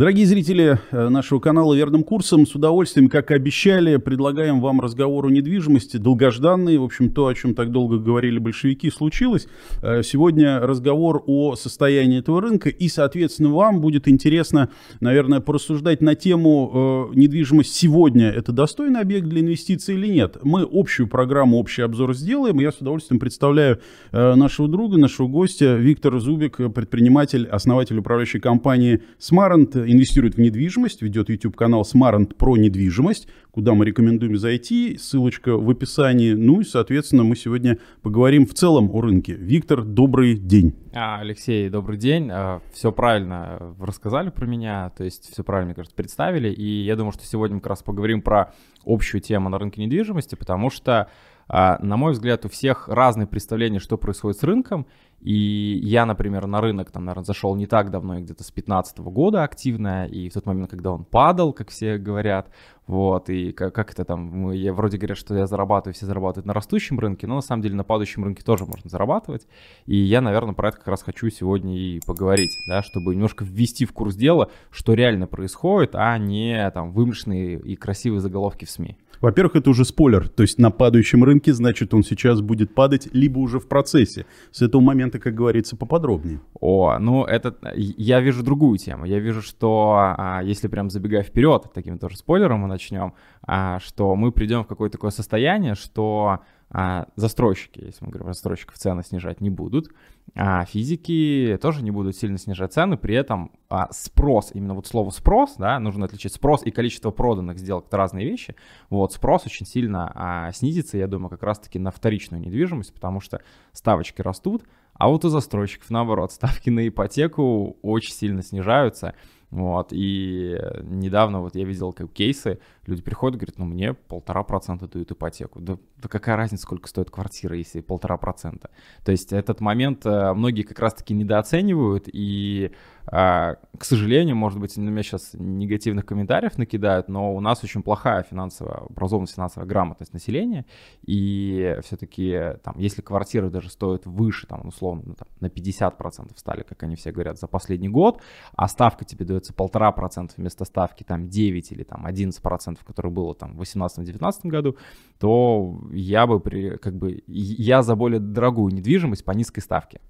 Дорогие зрители э, нашего канала «Верным курсом», с удовольствием, как и обещали, предлагаем вам разговор о недвижимости, долгожданный. В общем, то, о чем так долго говорили большевики, случилось. Э, сегодня разговор о состоянии этого рынка, и, соответственно, вам будет интересно, наверное, порассуждать на тему э, недвижимость сегодня. Это достойный объект для инвестиций или нет? Мы общую программу, общий обзор сделаем. Я с удовольствием представляю нашего друга, нашего гостя Виктор Зубик, предприниматель, основатель управляющей компании «Смарант», инвестирует в недвижимость, ведет YouTube-канал Smarant про недвижимость, куда мы рекомендуем зайти, ссылочка в описании. Ну и, соответственно, мы сегодня поговорим в целом о рынке. Виктор, добрый день. А, Алексей, добрый день. А, все правильно рассказали про меня, то есть все правильно, мне кажется, представили. И я думаю, что сегодня мы как раз поговорим про общую тему на рынке недвижимости, потому что а, на мой взгляд, у всех разные представления, что происходит с рынком. И я, например, на рынок, там, наверное, зашел не так давно, где-то с 15 года активно, и в тот момент, когда он падал, как все говорят, вот, и как, как это там, я вроде говорят, что я зарабатываю, все зарабатывают на растущем рынке, но на самом деле на падающем рынке тоже можно зарабатывать, и я, наверное, про это как раз хочу сегодня и поговорить, да, чтобы немножко ввести в курс дела, что реально происходит, а не там вымышленные и красивые заголовки в СМИ. Во-первых, это уже спойлер, то есть на падающем рынке, значит, он сейчас будет падать, либо уже в процессе. С этого момента, как говорится, поподробнее. О, ну это, я вижу другую тему. Я вижу, что а, если прям забегая вперед, таким тоже спойлером мы начнем, а, что мы придем в какое-то такое состояние, что а, застройщики, если мы говорим про застройщиков, цены снижать не будут, а физики тоже не будут сильно снижать цены, при этом а, спрос, именно вот слово спрос, да, нужно отличить спрос и количество проданных сделок, это разные вещи, вот, спрос очень сильно а, снизится, я думаю, как раз-таки на вторичную недвижимость, потому что ставочки растут, а вот у застройщиков, наоборот, ставки на ипотеку очень сильно снижаются, вот, и недавно вот я видел как кейсы, люди приходят и говорят, ну мне полтора процента дают ипотеку. Да, да какая разница, сколько стоит квартира, если полтора процента? То есть этот момент э, многие как раз-таки недооценивают, и а, к сожалению, может быть, на меня сейчас негативных комментариев накидают, но у нас очень плохая финансовая образованность, финансовая грамотность населения, и все-таки там, если квартиры даже стоят выше, там, условно, там, на 50% стали, как они все говорят, за последний год, а ставка тебе дается полтора процента вместо ставки там 9 или там 11 процентов, которое было там в 18-19 году, то я бы при, как бы, я за более дорогую недвижимость по низкой ставке.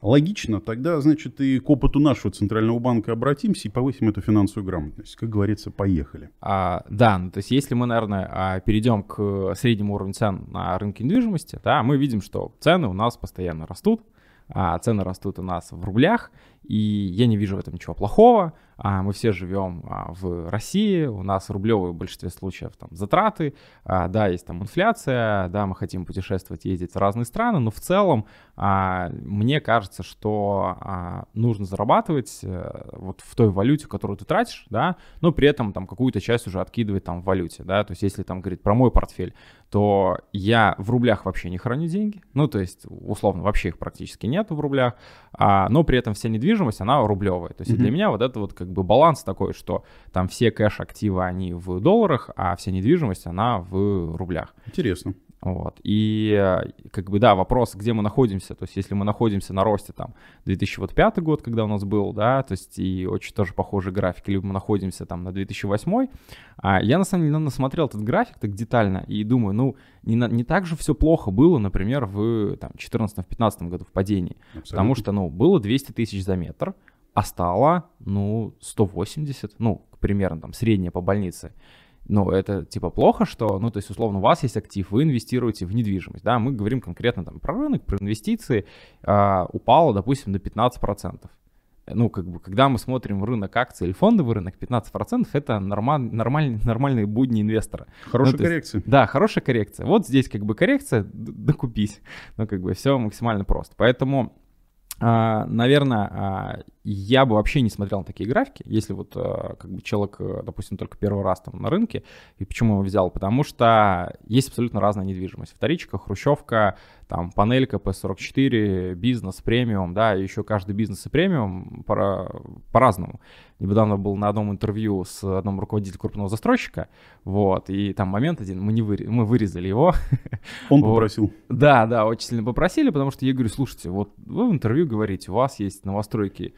Логично. Тогда, значит, и к опыту нашего Центрального банка обратимся и повысим эту финансовую грамотность. Как говорится, поехали. А, да, ну, то есть если мы, наверное, а, перейдем к среднему уровню цен на рынке недвижимости, да, мы видим, что цены у нас постоянно растут, а цены растут у нас в рублях, и я не вижу в этом ничего плохого. А мы все живем а, в России, у нас рублевые в большинстве случаев там затраты, а, да, есть там инфляция, да, мы хотим путешествовать, ездить в разные страны, но в целом мне кажется, что нужно зарабатывать а, вот в той валюте, которую ты тратишь, да, но при этом там какую-то часть уже откидывать там в валюте, да, то есть если там говорить про мой портфель, то я в рублях вообще не храню деньги, ну, то есть условно вообще их практически нет в рублях, но при этом вся недвижимость, она рублевая, то есть mm-hmm. для меня вот это вот как бы баланс такой, что там все кэш-активы, они в долларах, а вся недвижимость, она в рублях. Интересно. Вот. И как бы, да, вопрос, где мы находимся, то есть если мы находимся на росте там 2005 год, когда у нас был, да, то есть и очень тоже похожий график, либо мы находимся там на 2008, а я на самом деле насмотрел этот график так детально и думаю, ну, не, на, не так же все плохо было, например, в там 14-15 году в падении, Абсолютно. потому что, ну, было 200 тысяч за метр, а стало, ну, 180, ну, примерно там средняя по больнице. Но это типа плохо, что, ну, то есть, условно, у вас есть актив, вы инвестируете в недвижимость, да, мы говорим конкретно там про рынок, про инвестиции, э, упало, допустим, до 15%. Ну, как бы, когда мы смотрим рынок акций или фондовый рынок, 15% это нормаль, нормаль, нормальные будни инвестора. Хорошая ну, коррекция. Есть, да, хорошая коррекция. Вот здесь как бы коррекция, докупись. Ну, как бы все максимально просто. Поэтому наверное, а, я бы вообще не смотрел на такие графики, если вот а, как бы человек, э, допустим, только первый раз там на рынке. И почему его взял? Потому что есть абсолютно разная недвижимость. Вторичка, хрущевка, там панелька P44, бизнес, премиум, да, еще каждый бизнес и премиум по- по-разному. Недавно был на одном интервью с одним руководителем крупного застройщика, вот, и там момент один, мы, не выре- мы вырезали его. Он попросил. Да, да, очень сильно попросили, потому что я говорю, слушайте, вот вы в интервью говорите, у вас есть новостройки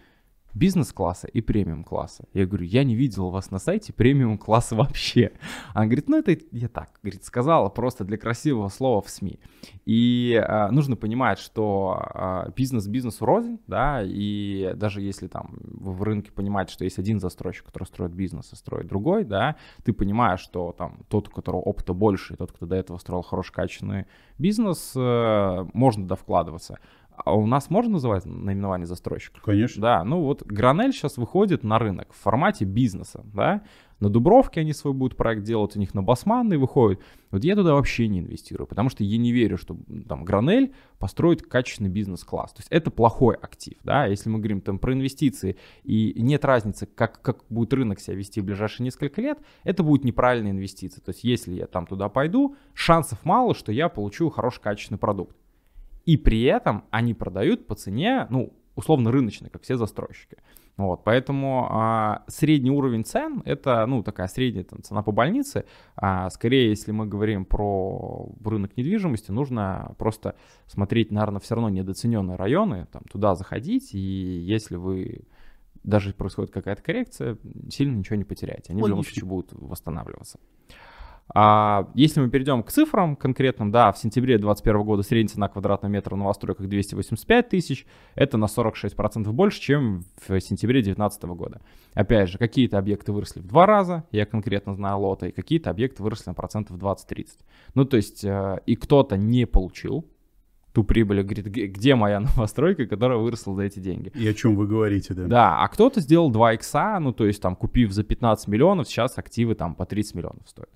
бизнес-класса и премиум-класса. Я говорю, я не видел у вас на сайте премиум-класса вообще. Она говорит, ну это я так, говорит, сказала просто для красивого слова в СМИ. И а, нужно понимать, что а, бизнес бизнесу рознь, да, и даже если там в рынке понимать, что есть один застройщик, который строит бизнес, и строит другой, да, ты понимаешь, что там тот, у которого опыта больше, и тот, кто до этого строил хороший, качественный бизнес, э, можно да вкладываться. А у нас можно называть наименование застройщика? Конечно. Да, ну вот Гранель сейчас выходит на рынок в формате бизнеса, да. На Дубровке они свой будут проект делать, у них на Басманной выходит. Вот я туда вообще не инвестирую, потому что я не верю, что там Гранель построит качественный бизнес-класс. То есть это плохой актив, да. Если мы говорим там про инвестиции и нет разницы, как, как будет рынок себя вести в ближайшие несколько лет, это будет неправильная инвестиция. То есть если я там туда пойду, шансов мало, что я получу хороший качественный продукт. И при этом они продают по цене, ну, условно рыночной, как все застройщики. Вот, поэтому а, средний уровень цен это, ну, такая средняя там, цена по больнице. А, скорее, если мы говорим про рынок недвижимости, нужно просто смотреть, наверное, все равно недооцененные районы, там, туда заходить, и если вы даже происходит какая-то коррекция, сильно ничего не потеряете. Они Логично. в любом случае будут восстанавливаться. А если мы перейдем к цифрам конкретным, да, в сентябре 2021 года средняя цена квадратного метра в новостройках 285 тысяч, это на 46% больше, чем в сентябре 2019 года. Опять же, какие-то объекты выросли в два раза, я конкретно знаю лоты, и какие-то объекты выросли на процентов 20-30. Ну, то есть, э, и кто-то не получил ту прибыль, говорит, где моя новостройка, которая выросла за эти деньги. И о чем вы говорите, да? Да, а кто-то сделал 2 икса, ну, то есть, там, купив за 15 миллионов, сейчас активы там по 30 миллионов стоят.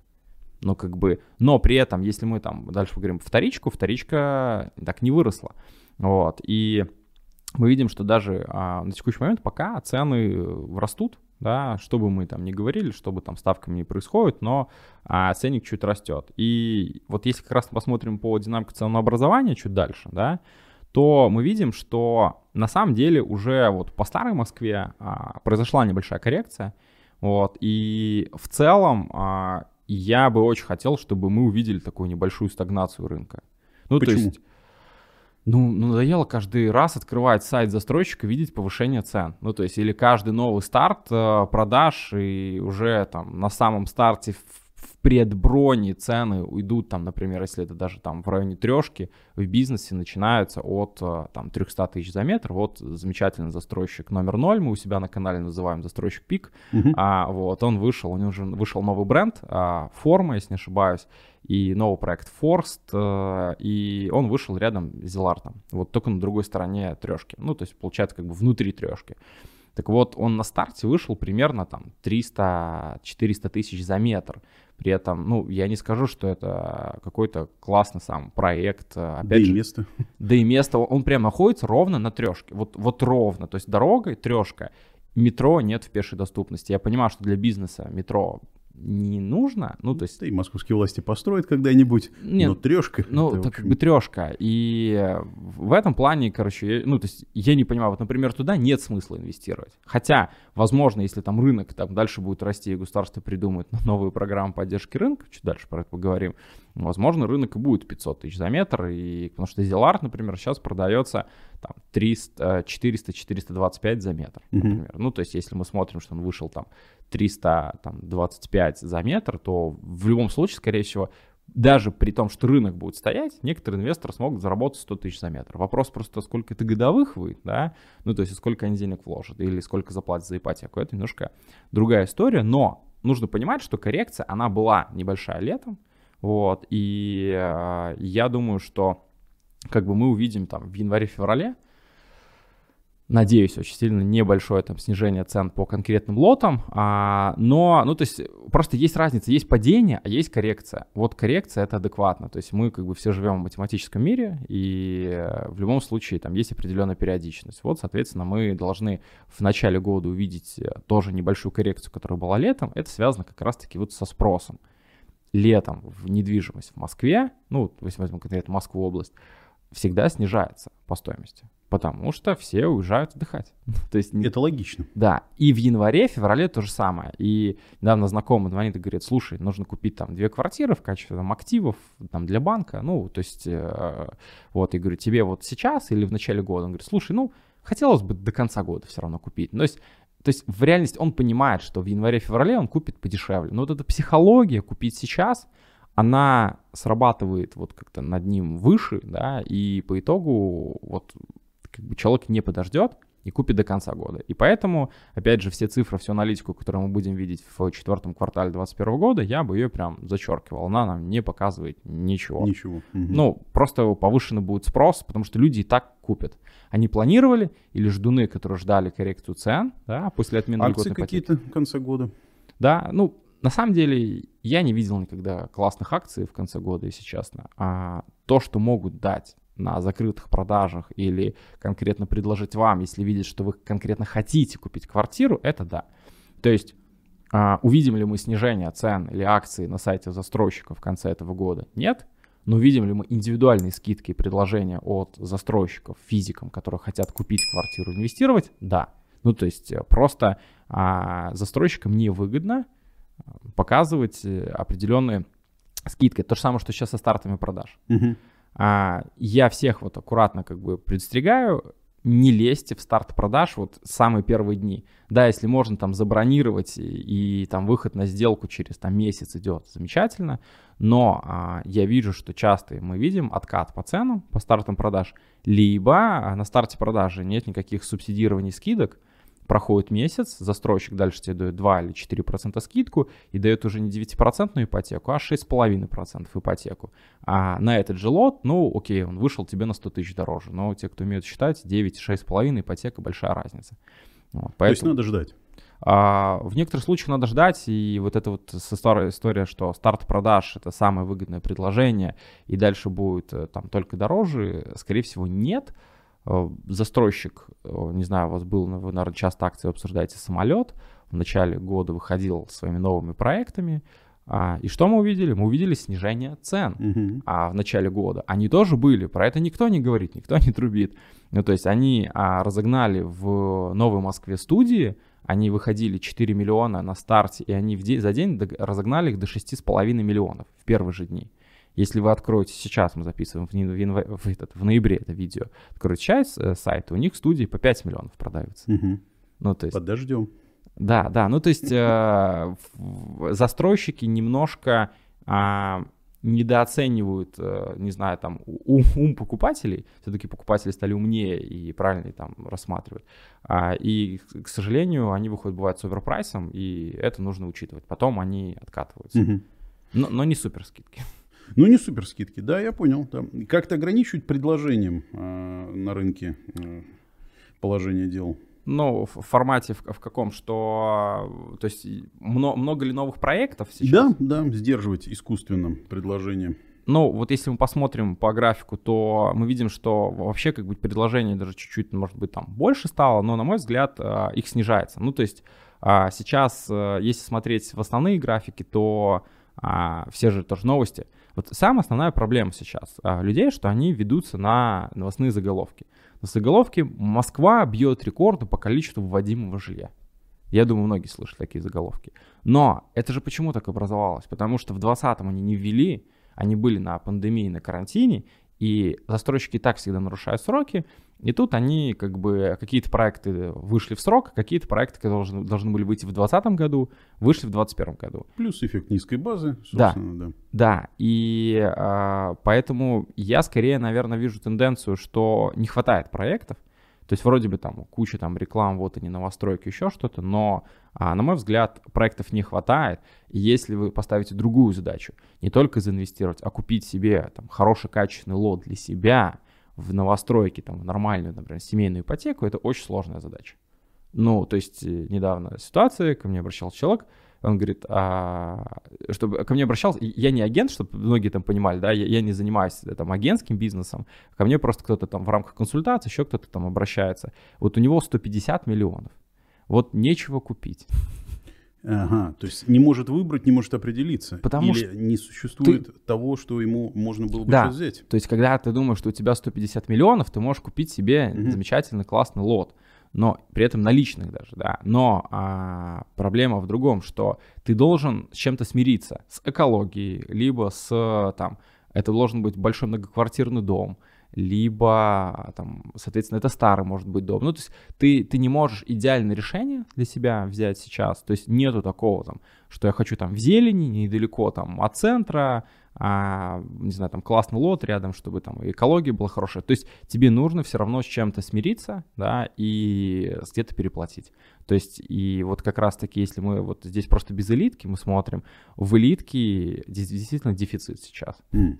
Но как бы, но при этом, если мы там дальше поговорим вторичку, вторичка так не выросла. Вот, и мы видим, что даже а, на текущий момент пока цены растут, да, что бы мы там ни говорили, что бы там ставками не происходит, но а, ценник чуть растет. И вот если как раз посмотрим по динамике ценообразования чуть дальше, да, то мы видим, что на самом деле уже вот по старой Москве а, произошла небольшая коррекция, вот, и в целом а, я бы очень хотел, чтобы мы увидели такую небольшую стагнацию рынка. Ну, Почему? то есть, ну, ну, надоело каждый раз открывать сайт застройщика, видеть повышение цен. Ну, то есть, или каждый новый старт э, продаж, и уже там на самом старте предброни цены уйдут там, например, если это даже там в районе трешки, в бизнесе начинаются от э, там 300 тысяч за метр. Вот замечательный застройщик номер ноль, мы у себя на канале называем застройщик Пик. Uh-huh. А, вот он вышел, у него уже вышел новый бренд, а, форма, если не ошибаюсь, и новый проект Forst, а, и он вышел рядом с Зелартом. Вот только на другой стороне трешки. Ну, то есть получается как бы внутри трешки. Так вот, он на старте вышел примерно там 300-400 тысяч за метр. При этом, ну, я не скажу, что это какой-то классный сам проект. Опять да же, и место. Да и место. Он прям находится ровно на трешке. Вот, вот ровно. То есть дорога трешка. Метро нет в пешей доступности. Я понимаю, что для бизнеса метро не нужно. Ну, то есть... Да и московские власти построят когда-нибудь, Нет, но трешка. Ну, это, общем... как бы трешка. И в этом плане, короче, я, ну, то есть я не понимаю, вот, например, туда нет смысла инвестировать. Хотя, возможно, если там рынок там дальше будет расти, и государство придумает новую программу поддержки рынка, чуть дальше про это поговорим, возможно, рынок и будет 500 тысяч за метр, и, потому что Зелард, например, сейчас продается там 300, 400-425 за метр, например. Mm-hmm. Ну, то есть если мы смотрим, что он вышел там 325 за метр, то в любом случае, скорее всего, даже при том, что рынок будет стоять, некоторые инвесторы смогут заработать 100 тысяч за метр. Вопрос просто, сколько это годовых вы, да, ну, то есть сколько они денег вложат или сколько заплатят за ипотеку. Это немножко другая история, но нужно понимать, что коррекция, она была небольшая летом, вот, и э, я думаю, что как бы мы увидим там в январе-феврале надеюсь, очень сильно небольшое там снижение цен по конкретным лотам, а, но, ну, то есть просто есть разница, есть падение, а есть коррекция. Вот коррекция это адекватно, то есть мы как бы все живем в математическом мире, и э, в любом случае там есть определенная периодичность. Вот, соответственно, мы должны в начале года увидеть э, тоже небольшую коррекцию, которая была летом, это связано как раз-таки вот со спросом. Летом в недвижимость в Москве, ну, возьмем конкретно Москву область, всегда снижается по стоимости. Потому что все уезжают отдыхать. то есть, это логично. Да. И в январе, феврале то же самое. И недавно знакомый звонит и говорит, слушай, нужно купить там две квартиры в качестве там, активов там, для банка. Ну, то есть, э, вот, и говорю, тебе вот сейчас или в начале года? Он говорит, слушай, ну, хотелось бы до конца года все равно купить. То есть, то есть в реальности он понимает, что в январе-феврале он купит подешевле. Но вот эта психология купить сейчас, она срабатывает вот как-то над ним выше, да, и по итогу вот как бы человек не подождет, и купит до конца года. И поэтому, опять же, все цифры, всю аналитику, которую мы будем видеть в четвертом квартале 2021 года, я бы ее прям зачеркивал. Она нам не показывает ничего. Ничего. Угу. Ну, просто повышенный будет спрос, потому что люди и так купят. Они планировали, или ждуны, которые ждали коррекцию цен, да, после отмены Акции какие-то в конце года. Да, ну, на самом деле, я не видел никогда классных акций в конце года, если честно. А то, что могут дать на закрытых продажах или конкретно предложить вам, если видят, что вы конкретно хотите купить квартиру, это да. То есть а, увидим ли мы снижение цен или акций на сайте застройщика в конце этого года? Нет. Но увидим ли мы индивидуальные скидки и предложения от застройщиков, физикам, которые хотят купить квартиру, инвестировать? Да. Ну, то есть э, просто а, застройщикам невыгодно показывать э, определенные скидки. То же самое, что сейчас со стартами продаж. Угу. А, я всех вот аккуратно как бы предостерегаю, не лезьте в старт продаж вот самые первые дни. Да, если можно там забронировать и, и там выход на сделку через там месяц идет, замечательно. Но а, я вижу, что часто мы видим откат по ценам, по стартам продаж, либо на старте продажи нет никаких субсидирований скидок, проходит месяц, застройщик дальше тебе дает 2 или 4% скидку и дает уже не 9% ипотеку, а 6,5% ипотеку. А на этот же лот, ну окей, он вышел тебе на 100 тысяч дороже, но те, кто умеют считать, 9, 6,5 ипотека большая разница. Вот, поэтому... То есть надо ждать? А, в некоторых случаях надо ждать, и вот эта вот история, что старт продаж — это самое выгодное предложение, и дальше будет э, там только дороже, скорее всего, нет. Э, застройщик, э, не знаю, у вас был, вы, наверное, часто акции обсуждаете самолет, в начале года выходил своими новыми проектами, а, и что мы увидели? Мы увидели снижение цен uh-huh. а, в начале года. Они тоже были, про это никто не говорит, никто не трубит. Ну, то есть они а, разогнали в Новой Москве студии, они выходили 4 миллиона на старте, и они в день, за день разогнали их до 6,5 миллионов в первые же дни. Если вы откроете сейчас, мы записываем в, январе, в, этот, в ноябре это видео, откроете сейчас э, сайт, у них студии по 5 миллионов продаются. Угу. Ну, то есть... Подождем. Да, да, ну то есть э, застройщики немножко э, недооценивают, э, не знаю, там ум, ум покупателей, все-таки покупатели стали умнее и правильно там рассматривают. А, и, к сожалению, они выходят, бывают, с оверпрайсом, и это нужно учитывать. Потом они откатываются. Но, но не супер скидки. Ну, не супер скидки, да, я понял. Да. Как-то ограничивать предложением э, на рынке э, положение дел? Ну, в формате в, в каком, что, то есть, много, много ли новых проектов сейчас? Да, да, сдерживать искусственным предложением. Ну, вот если мы посмотрим по графику, то мы видим, что вообще как бы предложений даже чуть-чуть, может быть, там больше стало, но, на мой взгляд, э, их снижается. Ну, то есть а, сейчас, э, если смотреть в основные графики, то а, все же тоже новости. Вот самая основная проблема сейчас а, людей, что они ведутся на новостные заголовки. На заголовке «Москва бьет рекорды по количеству вводимого жилья». Я думаю, многие слышали такие заголовки. Но это же почему так образовалось? Потому что в 2020 они не ввели, они были на пандемии, на карантине, и застройщики и так всегда нарушают сроки, и тут они как бы какие-то проекты вышли в срок, какие-то проекты, которые должны, должны были выйти в 2020 году, вышли в 2021 году. Плюс эффект низкой базы, да. да. Да, и а, поэтому я скорее, наверное, вижу тенденцию, что не хватает проектов, то есть вроде бы там куча там реклам, вот они новостройки, еще что-то, но, а, на мой взгляд, проектов не хватает. И если вы поставите другую задачу, не только заинвестировать, а купить себе там хороший качественный лот для себя в новостройке, там, в нормальную, например, семейную ипотеку, это очень сложная задача. Ну, то есть э, недавно ситуация, ко мне обращался человек, он говорит, а, чтобы ко мне обращался, я не агент, чтобы многие там понимали, да, я, я не занимаюсь э, там агентским бизнесом, ко мне просто кто-то там в рамках консультации, еще кто-то там обращается. Вот у него 150 миллионов, вот нечего купить. Ага, то есть не может выбрать, не может определиться. Потому Или что не существует ты... того, что ему можно было бы да. взять. То есть, когда ты думаешь, что у тебя 150 миллионов, ты можешь купить себе угу. замечательный классный лот но при этом наличных даже, да. Но а, проблема в другом, что ты должен с чем-то смириться, с экологией, либо с там, это должен быть большой многоквартирный дом, либо, там, соответственно, это старый может быть дом. Ну, то есть ты, ты не можешь идеальное решение для себя взять сейчас, то есть нету такого там, что я хочу там в зелени, недалеко там от центра, а, не знаю, там классный лот рядом, чтобы там экология была хорошая. То есть тебе нужно все равно с чем-то смириться, да, и где-то переплатить. То есть и вот как раз-таки, если мы вот здесь просто без элитки мы смотрим, в элитке действительно дефицит сейчас. Mm.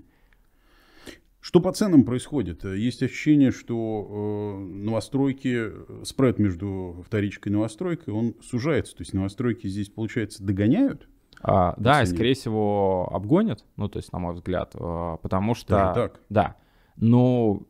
Что по ценам происходит? Есть ощущение, что э, новостройки, спред между вторичкой и новостройкой, он сужается. То есть новостройки здесь, получается, догоняют? А, да, и, скорее всего, обгонят, ну, то есть, на мой взгляд, э, потому что... Даже так? Да. Но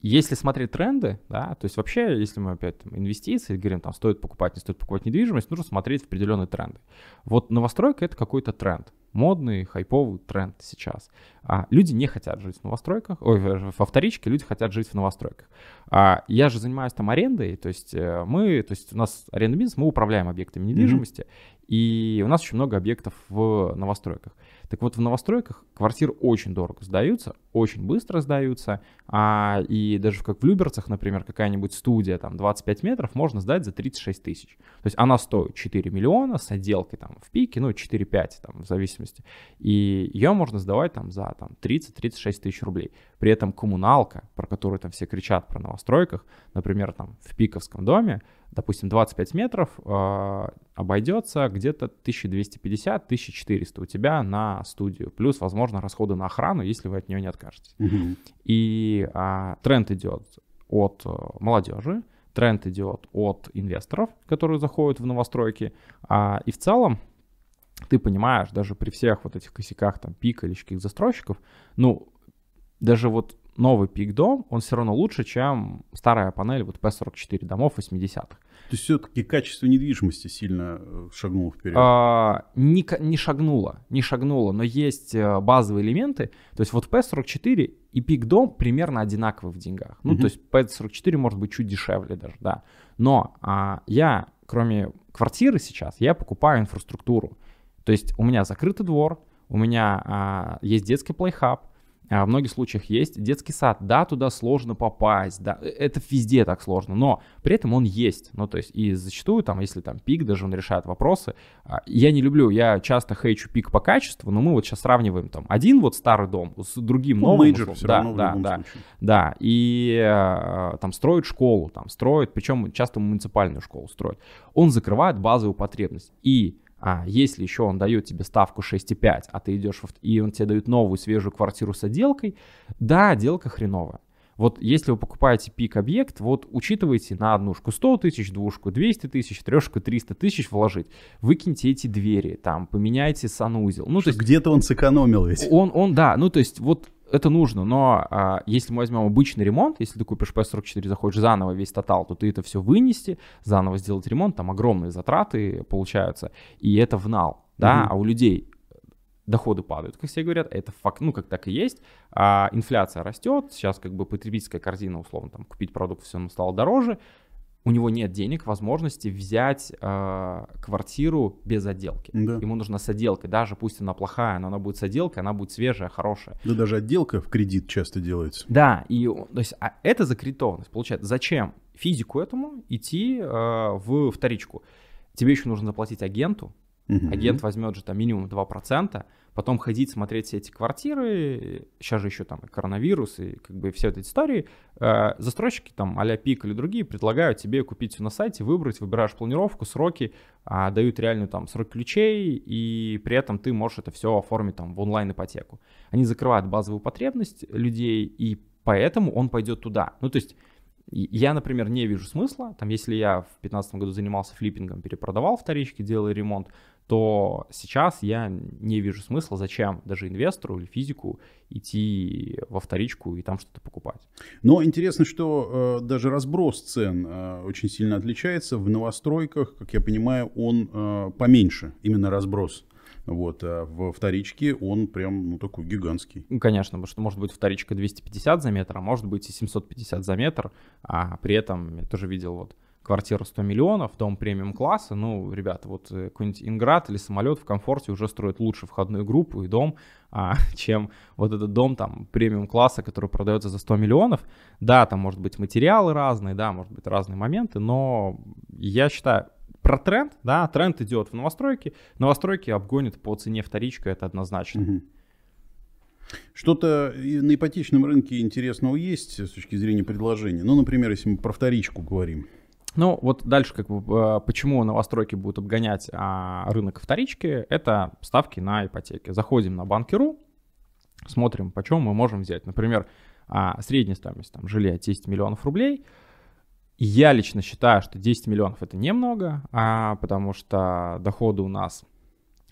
если смотреть тренды, да, то есть вообще, если мы опять там, инвестиции, говорим, там, стоит покупать, не стоит покупать недвижимость, нужно смотреть в определенные тренды. Вот новостройка — это какой-то тренд модный, хайповый тренд сейчас. А люди не хотят жить в новостройках, ой, во вторичке люди хотят жить в новостройках. А я же занимаюсь там арендой, то есть э, мы, то есть у нас арендный бизнес, мы управляем объектами недвижимости, mm-hmm. И у нас очень много объектов в новостройках. Так вот, в новостройках квартиры очень дорого сдаются, очень быстро сдаются, а, и даже как в Люберцах, например, какая-нибудь студия, там, 25 метров, можно сдать за 36 тысяч. То есть она стоит 4 миллиона с отделкой там в пике, ну, 4-5, там, в зависимости. И ее можно сдавать там за там, 30-36 тысяч рублей. При этом коммуналка, про которую там все кричат про новостройках, например, там в Пиковском доме, допустим, 25 метров э, обойдется где-то 1250-1400 у тебя на студию. Плюс, возможно, расходы на охрану, если вы от нее не откажетесь. Угу. И э, тренд идет от э, молодежи, тренд идет от инвесторов, которые заходят в новостройки. А, и в целом, ты понимаешь, даже при всех вот этих косяках, там, пика или каких застройщиков, ну, даже вот новый пик дом, он все равно лучше, чем старая панель вот P44 домов 80-х. То есть все-таки качество недвижимости сильно э, шагнуло вперед? А, не, не шагнуло, не шагнуло, но есть э, базовые элементы. То есть вот P44 и пик дом примерно одинаковы в деньгах. Ну, угу. то есть P44 может быть чуть дешевле даже, да. Но а, я, кроме квартиры сейчас, я покупаю инфраструктуру. То есть у меня закрытый двор, у меня а, есть детский плейхаб, в многих случаях есть детский сад. Да, туда сложно попасть, да, э, это везде так сложно, но при этом он есть. Ну, то есть, и зачастую, там, если там пик, даже он решает вопросы. А, я не люблю, я часто хейчу ПИК по качеству, но мы вот сейчас сравниваем там один вот старый дом с другим ну, новым. Мейджор все да, равно да, да, случае. да. И э, там строят школу, там строят, причем часто муниципальную школу строят. Он закрывает базовую потребность. И а если еще он дает тебе ставку 6,5, а ты идешь, в, и он тебе дает новую свежую квартиру с отделкой, да, отделка хреновая. Вот если вы покупаете ПИК-объект, вот учитывайте на однушку 100 тысяч, двушку 200 тысяч, трешку 300 тысяч вложить. Выкиньте эти двери, там, поменяйте санузел. Ну, то есть где-то он сэкономил ведь. Он, он, да, ну, то есть вот это нужно, но а, если мы возьмем обычный ремонт, если ты купишь P44, заходишь заново весь тотал, то ты это все вынести, заново сделать ремонт, там огромные затраты получаются, и это в нал, да, mm-hmm. а у людей доходы падают, как все говорят, это факт, ну, как так и есть, а инфляция растет, сейчас как бы потребительская корзина, условно, там, купить продукт все стало дороже, у него нет денег, возможности взять э, квартиру без отделки. Да. Ему нужна с отделкой, даже пусть она плохая, но она будет с отделкой, она будет свежая, хорошая. Да даже отделка в кредит часто делается. Да, и то есть а это закредитованность. Получается, зачем физику этому идти э, в вторичку? Тебе еще нужно заплатить агенту, угу. агент возьмет же там минимум 2%, потом ходить, смотреть все эти квартиры, сейчас же еще там и коронавирус, и как бы все эти истории, э, застройщики там а-ля ПИК или другие предлагают тебе купить все на сайте, выбрать, выбираешь планировку, сроки, э, дают реальную там срок ключей, и при этом ты можешь это все оформить там в онлайн ипотеку. Они закрывают базовую потребность людей, и поэтому он пойдет туда. Ну, то есть я, например, не вижу смысла, там, если я в 2015 году занимался флиппингом, перепродавал вторички, делал ремонт, то сейчас я не вижу смысла, зачем даже инвестору или физику идти во вторичку и там что-то покупать. Но интересно, что э, даже разброс цен э, очень сильно отличается. В новостройках, как я понимаю, он э, поменьше, именно разброс. Вот, а в вторичке он прям, ну, такой гигантский. Ну, конечно, потому что может быть вторичка 250 за метр, а может быть и 750 за метр, а при этом я тоже видел вот квартира 100 миллионов, дом премиум класса, ну, ребята, вот э, какой-нибудь Инград или самолет в комфорте уже строит лучше входную группу и дом, а, чем вот этот дом там премиум класса, который продается за 100 миллионов. Да, там может быть материалы разные, да, может быть разные моменты, но я считаю, про тренд, да, тренд идет в новостройки, новостройки обгонят по цене вторичка, это однозначно. Что-то на ипотечном рынке интересного есть с точки зрения предложения? Ну, например, если мы про вторичку говорим. Ну, вот дальше, как бы, а, почему новостройки будут обгонять а, рынок вторички, это ставки на ипотеки. Заходим на банкиру, смотрим, почем мы можем взять. Например, а, средняя стоимость там, жилья 10 миллионов рублей. Я лично считаю, что 10 миллионов это немного, а, потому что доходы у нас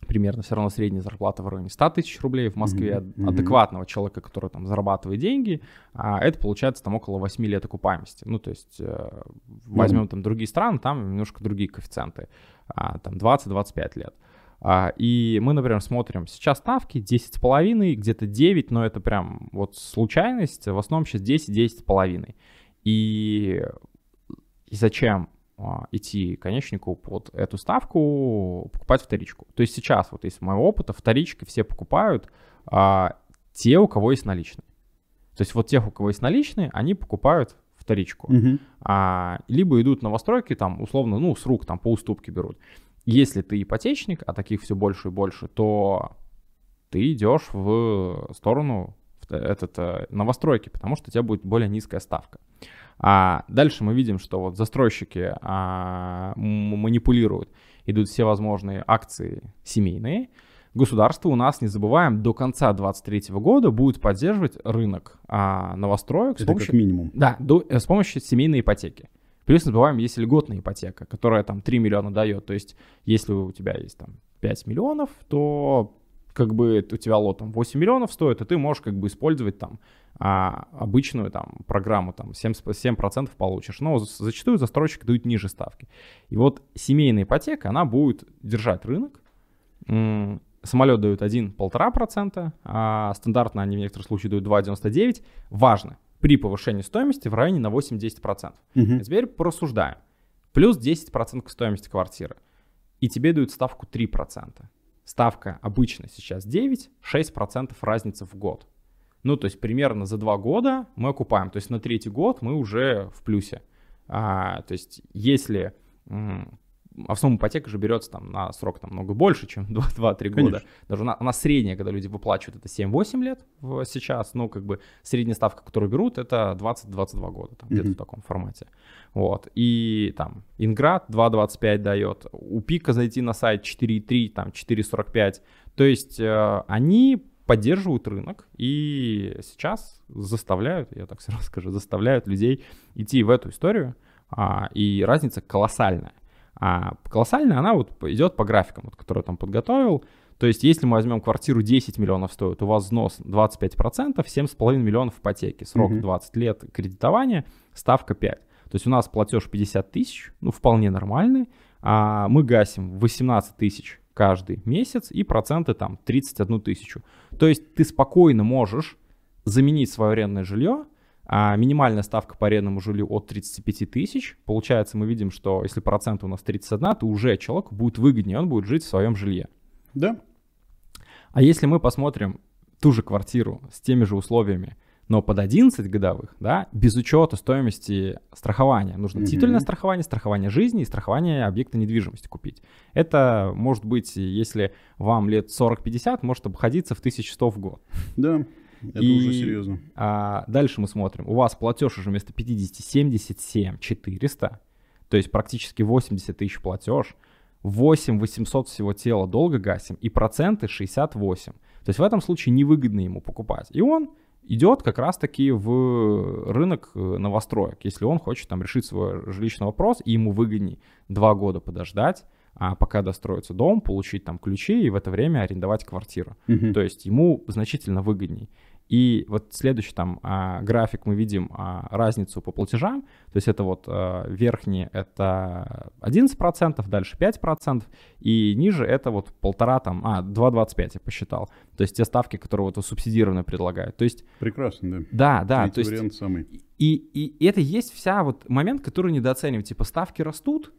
примерно все равно средняя зарплата в районе 100 тысяч рублей в Москве mm-hmm. адекватного человека, который там зарабатывает деньги, а это получается там около 8 лет окупаемости. Ну, то есть э, возьмем mm-hmm. там другие страны, там немножко другие коэффициенты, а, там 20-25 лет. А, и мы, например, смотрим сейчас ставки 10,5, где-то 9, но это прям вот случайность, в основном сейчас 10-10,5. И, и зачем идти конечнику под эту ставку, покупать вторичку. То есть сейчас, вот из моего опыта, вторички все покупают а, те, у кого есть наличные. То есть вот тех, у кого есть наличные, они покупают вторичку. Угу. А, либо идут новостройки, там, условно, ну, с рук, там, по уступке берут. Если ты ипотечник, а таких все больше и больше, то ты идешь в сторону этот, э, новостройки, потому что у тебя будет более низкая ставка. А дальше мы видим, что вот застройщики а, манипулируют, идут все возможные акции семейные. Государство у нас, не забываем, до конца 2023 года будет поддерживать рынок а, новостроек. Это с помощью, как минимум. Да, до, э, с помощью семейной ипотеки. Плюс не забываем, есть льготная ипотека, которая там 3 миллиона дает. То есть, если у тебя есть там 5 миллионов, то как бы у тебя лот там 8 миллионов стоит, и ты можешь как бы использовать там а, обычную там программу там 7%, 7% получишь. Но зачастую застройщики дают ниже ставки. И вот семейная ипотека, она будет держать рынок. Самолет дают 1-1,5%, а стандартно они в некоторых случаях дают 2,99%. Важно, при повышении стоимости в районе на 8-10%. Угу. теперь порассуждаем. Плюс 10% к стоимости квартиры. И тебе дают ставку 3%. Ставка обычно сейчас 9, 6% разница в год. Ну, то есть примерно за два года мы окупаем. То есть на третий год мы уже в плюсе. А, то есть если... А в основном ипотека же берется там на срок там много больше, чем 2-3 года. Даже она, она средняя, когда люди выплачивают, это 7-8 лет в, сейчас. Ну, как бы средняя ставка, которую берут, это 20-22 года, там, mm-hmm. где-то в таком формате. Вот. И там Инград 2.25 дает. У Пика зайти на сайт 4.3, там 4.45. То есть э, они поддерживают рынок и сейчас заставляют, я так сразу скажу, заставляют людей идти в эту историю, а, и разница колоссальная. А колоссальная она вот идет по графикам, вот, которые я там подготовил. То есть если мы возьмем квартиру 10 миллионов стоит, у вас взнос 25%, 7,5 миллионов ипотеки, срок mm-hmm. 20 лет кредитования, ставка 5. То есть у нас платеж 50 тысяч, ну вполне нормальный, а мы гасим 18 тысяч каждый месяц и проценты там 31 тысячу. То есть ты спокойно можешь заменить свое арендное жилье, а минимальная ставка по арендному жилью от 35 тысяч. Получается, мы видим, что если процент у нас 31, то уже человеку будет выгоднее, он будет жить в своем жилье. Да. А если мы посмотрим ту же квартиру с теми же условиями, но под 11 годовых, да, без учета стоимости страхования. Нужно mm-hmm. титульное страхование, страхование жизни и страхование объекта недвижимости купить. Это может быть, если вам лет 40-50, может обходиться в 1100 в год. Да. Это и, уже серьезно. А, дальше мы смотрим. У вас платеж уже вместо 50 77 400, то есть практически 80 тысяч платеж. 8 800 всего тела долго гасим и проценты 68. То есть в этом случае невыгодно ему покупать. И он идет как раз-таки в рынок э, новостроек, если он хочет там решить свой жилищный вопрос, и ему выгодней два года подождать, а пока достроится дом, получить там ключи и в это время арендовать квартиру. Угу. То есть ему значительно выгодней. И вот следующий там а, график мы видим а, разницу по платежам. То есть это вот а, верхний это 11%, дальше 5%, и ниже это вот полтора там, а, 2,25 я посчитал. То есть те ставки, которые вот субсидированно предлагают. То есть... Прекрасно, да. Да, да. Третий то есть, вариант самый. И, и это есть вся вот момент, который недооценивают. Типа ставки растут,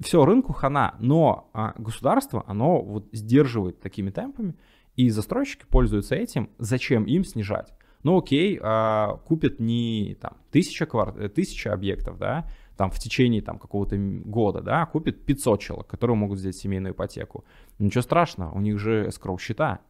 все, рынку хана, но а, государство, оно вот сдерживает такими темпами, и застройщики пользуются этим, зачем им снижать? Ну окей, а, купят не там тысяча, кварт... Э, тысяча объектов, да, там в течение там какого-то года, да, купит 500 человек, которые могут взять семейную ипотеку. Ничего страшного, у них же скроу счета.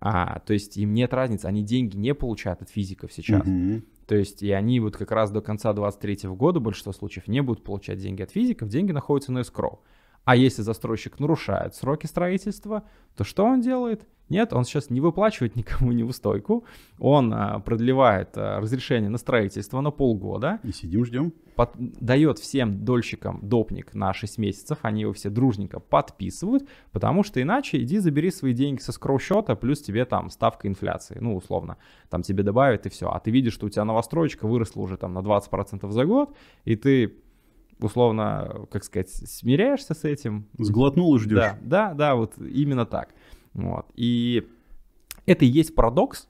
А, то есть им нет разницы, они деньги не получают от физиков сейчас. Mm-hmm. То есть и они вот как раз до конца 2023 года, большинство случаев, не будут получать деньги от физиков, деньги находятся на эскроу. А если застройщик нарушает сроки строительства, то что он делает? Нет, он сейчас не выплачивает никому неустойку, он а, продлевает а, разрешение на строительство на полгода. И сидим ждем. Под, дает всем дольщикам допник на 6 месяцев, они его все дружненько подписывают, потому что иначе иди забери свои деньги со скроу-счета, плюс тебе там ставка инфляции, ну условно, там тебе добавят и все. А ты видишь, что у тебя новостройка выросла уже там на 20% за год, и ты условно, как сказать, смиряешься с этим. Сглотнул и ждешь. Да, да, да, вот именно так. Вот. И это и есть парадокс,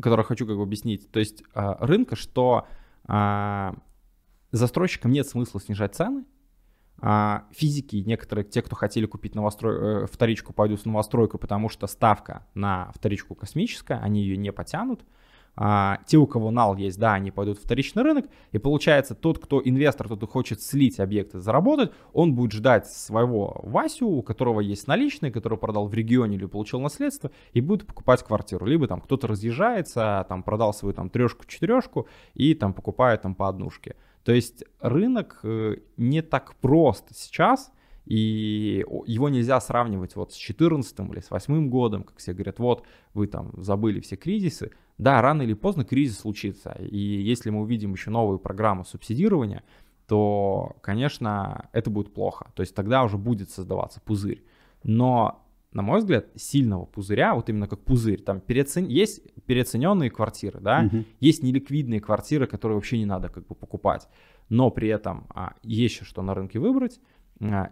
который хочу как бы объяснить. То есть а, рынка, что а, застройщикам нет смысла снижать цены, а физики, некоторые, те, кто хотели купить новострой, э, вторичку, пойдут в новостройку, потому что ставка на вторичку космическая, они ее не потянут а, те, у кого нал есть, да, они пойдут в вторичный рынок, и получается тот, кто инвестор, тот, кто хочет слить объекты, заработать, он будет ждать своего Васю, у которого есть наличные, который продал в регионе или получил наследство, и будет покупать квартиру. Либо там кто-то разъезжается, там продал свою там трешку-четырешку и там покупает там по однушке. То есть рынок э, не так прост сейчас, и его нельзя сравнивать вот с 14 или с 8 годом, как все говорят, вот вы там забыли все кризисы. Да, рано или поздно кризис случится. И если мы увидим еще новую программу субсидирования, то, конечно, это будет плохо. То есть тогда уже будет создаваться пузырь. Но, на мой взгляд, сильного пузыря, вот именно как пузырь, там переоцен... есть переоцененные квартиры, да, угу. есть неликвидные квартиры, которые вообще не надо как бы покупать, но при этом а, есть еще что на рынке выбрать,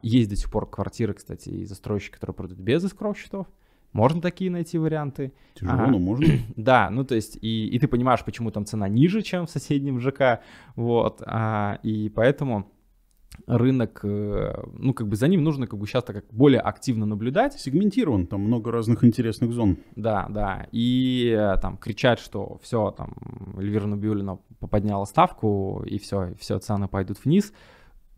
есть до сих пор квартиры, кстати, и застройщики, которые продают без искров счетов. Можно такие найти варианты. Тяжело, а, но можно. Да, ну то есть, и, и ты понимаешь, почему там цена ниже, чем в соседнем ЖК, вот, а, и поэтому рынок, э, ну, как бы за ним нужно как бы сейчас так как более активно наблюдать. Сегментирован, там много разных интересных зон. Да, да, и э, там кричать, что все, там, Эльвира Набиулина подняла ставку, и все, все цены пойдут вниз –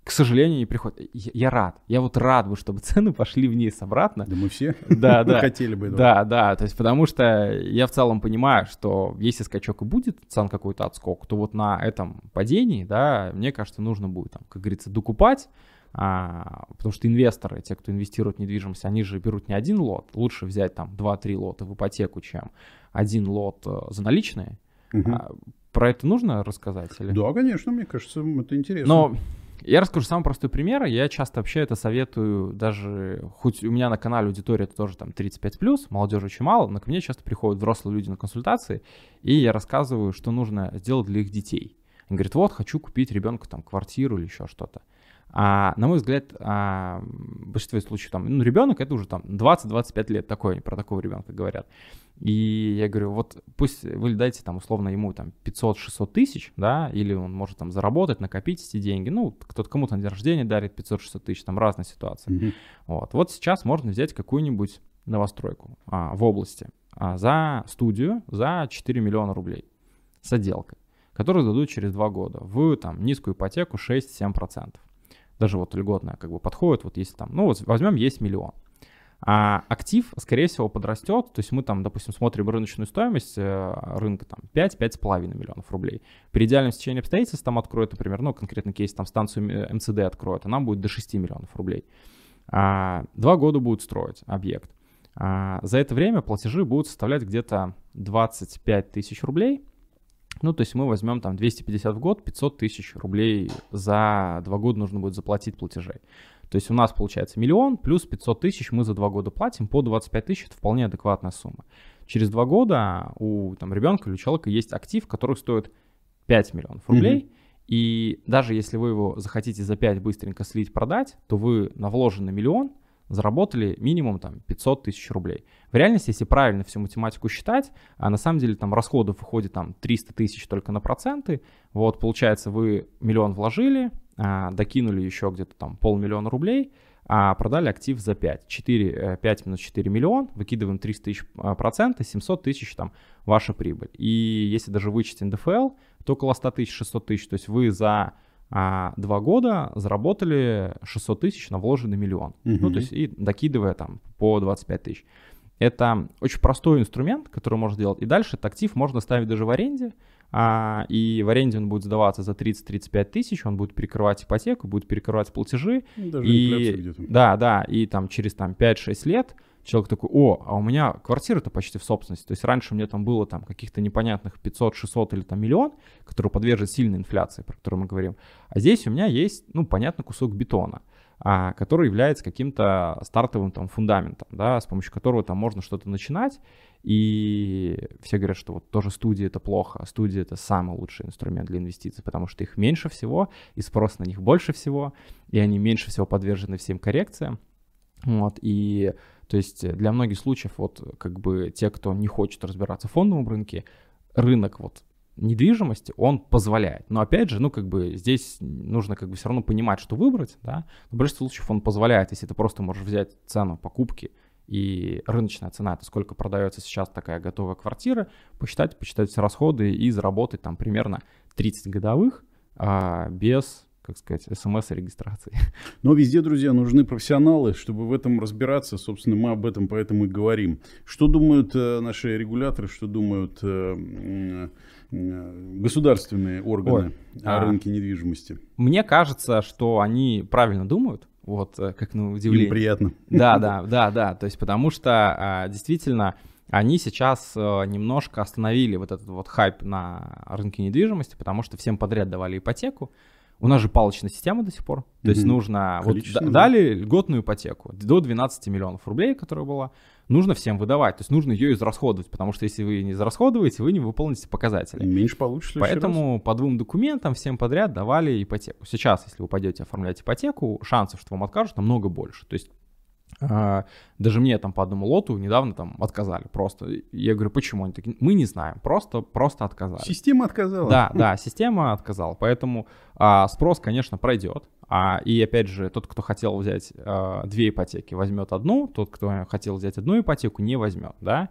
к сожалению, не приходит. Я, я рад. Я вот рад бы, чтобы цены пошли вниз обратно. Да мы все да, да. хотели бы этого. Да, да. То есть потому что я в целом понимаю, что если скачок и будет, цен какой-то отскок, то вот на этом падении, да, мне кажется, нужно будет, там, как говорится, докупать, а, потому что инвесторы, те, кто инвестирует в недвижимость, они же берут не один лот. Лучше взять там 2-3 лота в ипотеку, чем один лот э, за наличные. Угу. А, про это нужно рассказать? Или? Да, конечно, мне кажется, это интересно. Но я расскажу самый простой пример. Я часто вообще это советую, даже хоть у меня на канале аудитория это тоже там 35+, молодежи очень мало, но ко мне часто приходят взрослые люди на консультации, и я рассказываю, что нужно сделать для их детей. Они говорят, вот, хочу купить ребенку там квартиру или еще что-то. А, на мой взгляд, а, в большинстве случаев там, ну, ребенок это уже там 20-25 лет, такой, про такого ребенка говорят. И я говорю, вот пусть вы дайте там условно ему там 500-600 тысяч, да, или он может там заработать, накопить эти деньги, ну, кто-то кому-то на день рождения дарит 500-600 тысяч, там разные ситуации. Mm-hmm. Вот. вот сейчас можно взять какую-нибудь новостройку а, в области а, за студию за 4 миллиона рублей с отделкой, которую дадут через 2 года в там низкую ипотеку 6-7%. Даже вот льготная как бы подходит, вот если там, ну вот возьмем есть миллион, а актив, скорее всего, подрастет. То есть мы там, допустим, смотрим рыночную стоимость э, рынка там 5-5,5 миллионов рублей. При идеальном стечении обстоятельств там откроют, например, ну, конкретно кейс, там станцию МЦД откроют, а нам будет до 6 миллионов рублей. А, два года будут строить объект. А, за это время платежи будут составлять где-то 25 тысяч рублей. Ну, то есть мы возьмем там 250 в год, 500 тысяч рублей за два года нужно будет заплатить платежей. То есть у нас получается миллион плюс 500 тысяч мы за два года платим, по 25 тысяч это вполне адекватная сумма. Через два года у там, ребенка или у человека есть актив, который стоит 5 миллионов рублей, mm-hmm. И даже если вы его захотите за 5 быстренько слить, продать, то вы на вложенный миллион заработали минимум там 500 тысяч рублей. В реальности, если правильно всю математику считать, а на самом деле там расходов выходит там 300 тысяч только на проценты, вот получается вы миллион вложили, а, докинули еще где-то там полмиллиона рублей, а продали актив за 5. 4, 5 минус 4 миллион, выкидываем 300 тысяч а, процента, 700 тысяч там ваша прибыль. И если даже вычесть НДФЛ, то около 100 тысяч, 600 тысяч. То есть вы за а, два года заработали 600 тысяч на вложенный миллион. Угу. Ну, то есть и докидывая там по 25 тысяч. Это очень простой инструмент, который можно делать. И дальше этот актив можно ставить даже в аренде. А, и в аренде он будет сдаваться за 30-35 тысяч, он будет перекрывать ипотеку, будет перекрывать платежи. Даже и, да, да, и там через там, 5-6 лет человек такой, о, а у меня квартира-то почти в собственности. То есть раньше у меня там было там каких-то непонятных 500, 600 или там миллион, который подвержен сильной инфляции, про которую мы говорим. А здесь у меня есть, ну, понятно, кусок бетона а, который является каким-то стартовым там фундаментом, да, с помощью которого там можно что-то начинать, и все говорят, что вот тоже студия это плохо, студия это самый лучший инструмент для инвестиций, потому что их меньше всего, и спрос на них больше всего, и они меньше всего подвержены всем коррекциям, вот, и то есть для многих случаев вот как бы те, кто не хочет разбираться в фондовом рынке, рынок вот недвижимости, он позволяет. Но опять же, ну, как бы здесь нужно как бы все равно понимать, что выбрать, да. В большинстве случаев он позволяет, если ты просто можешь взять цену покупки и рыночная цена, это сколько продается сейчас такая готовая квартира, посчитать, посчитать все расходы и заработать там примерно 30 годовых а, без как сказать, смс-регистрации. Но везде, друзья, нужны профессионалы, чтобы в этом разбираться. Собственно, мы об этом поэтому и говорим. Что думают э, наши регуляторы, что думают э, э, государственные органы Ой, о а, рынке недвижимости? Мне кажется, что они правильно думают. Вот, как на удивление. Им приятно. Да, да, да, да. То есть, потому что а, действительно они сейчас немножко остановили вот этот вот хайп на рынке недвижимости, потому что всем подряд давали ипотеку. У нас же палочная система до сих пор. То mm-hmm. есть нужно... Вот да, дали льготную ипотеку до 12 миллионов рублей, которая была. Нужно всем выдавать. То есть нужно ее израсходовать, потому что если вы не израсходуете, вы не выполните показатели. Меньше получишь. Поэтому по двум документам всем подряд давали ипотеку. Сейчас, если вы пойдете оформлять ипотеку, шансов, что вам откажут, намного больше. То есть даже мне там по одному лоту недавно там отказали просто. Я говорю, почему? Они такие, мы не знаем, просто, просто отказали. Система отказала? Да, да, система отказала. Поэтому а, спрос, конечно, пройдет. А, и опять же, тот, кто хотел взять а, две ипотеки, возьмет одну, тот, кто хотел взять одну ипотеку, не возьмет, да.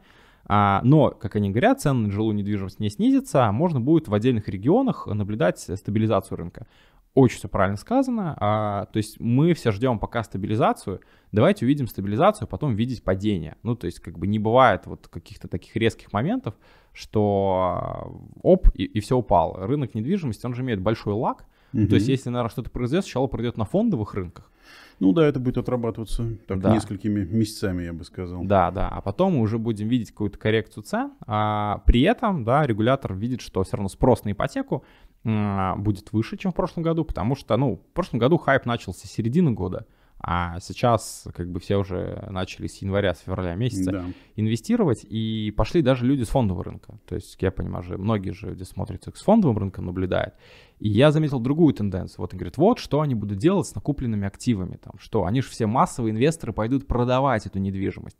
А, но, как они говорят, цены на жилую недвижимость не снизятся, а можно будет в отдельных регионах наблюдать стабилизацию рынка очень все правильно сказано. А, то есть мы все ждем пока стабилизацию. Давайте увидим стабилизацию, а потом видеть падение. Ну, то есть как бы не бывает вот каких-то таких резких моментов, что оп, и, и все упало. Рынок недвижимости, он же имеет большой лак. Угу. То есть если, наверное, что-то произойдет, сначала пройдет на фондовых рынках. Ну да, это будет отрабатываться так да. несколькими месяцами, я бы сказал. Да, да. А потом мы уже будем видеть какую-то коррекцию цен. А при этом, да, регулятор видит, что все равно спрос на ипотеку будет выше, чем в прошлом году, потому что, ну, в прошлом году хайп начался с середины года, а сейчас как бы все уже начали с января, с февраля месяца да. инвестировать, и пошли даже люди с фондового рынка. То есть, я понимаю, же многие же где смотрят с фондовым рынком, наблюдают. И я заметил другую тенденцию. Вот он говорит, вот что они будут делать с накупленными активами. Там, что они же все массовые инвесторы пойдут продавать эту недвижимость.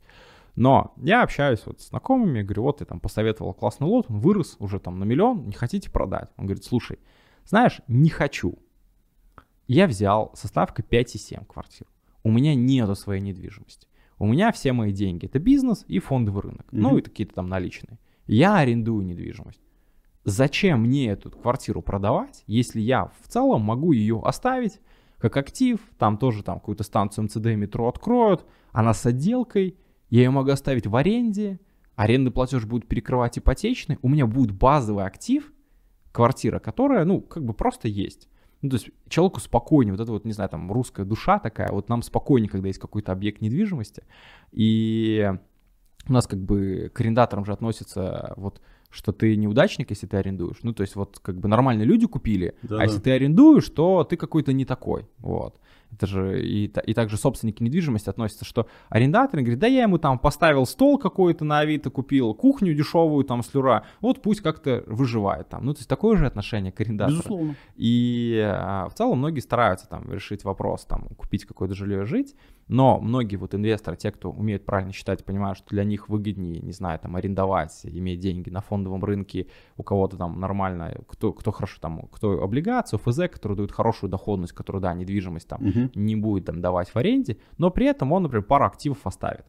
Но я общаюсь вот с знакомыми, говорю, вот ты там посоветовал классный лот, он вырос уже там на миллион, не хотите продать? Он говорит, слушай, знаешь, не хочу. Я взял со ставкой 5,7 квартир. У меня нету своей недвижимости. У меня все мои деньги это бизнес и фондовый рынок. Mm-hmm. Ну и какие-то там наличные. Я арендую недвижимость. Зачем мне эту квартиру продавать, если я в целом могу ее оставить как актив, там тоже там какую-то станцию МЦД метро откроют, она с отделкой, я ее могу оставить в аренде, арендный платеж будет перекрывать ипотечный, у меня будет базовый актив, квартира, которая, ну, как бы просто есть. Ну, то есть человеку спокойнее, вот это вот, не знаю, там, русская душа такая, вот нам спокойнее, когда есть какой-то объект недвижимости. И у нас как бы к арендаторам же относится вот что ты неудачник, если ты арендуешь. Ну, то есть вот как бы нормальные люди купили, да, а да. если ты арендуешь, то ты какой-то не такой. Вот. Это же и, и также собственники недвижимости относятся, что арендатор говорит, да я ему там поставил стол какой-то на Авито, купил кухню дешевую там с люра, вот пусть как-то выживает там. Ну, то есть такое же отношение к арендатору. Безусловно. И а, в целом многие стараются там решить вопрос, там, купить какое-то жилье жить, но многие вот инвесторы, те, кто умеют правильно считать, понимают, что для них выгоднее, не знаю, там арендовать, иметь деньги на фондовом рынке, у кого-то там нормально, кто, кто хорошо там, кто облигацию, ФЗ, которые дают хорошую доходность, которую, да, недвижимость там угу. не будет там давать в аренде, но при этом он, например, пару активов оставит.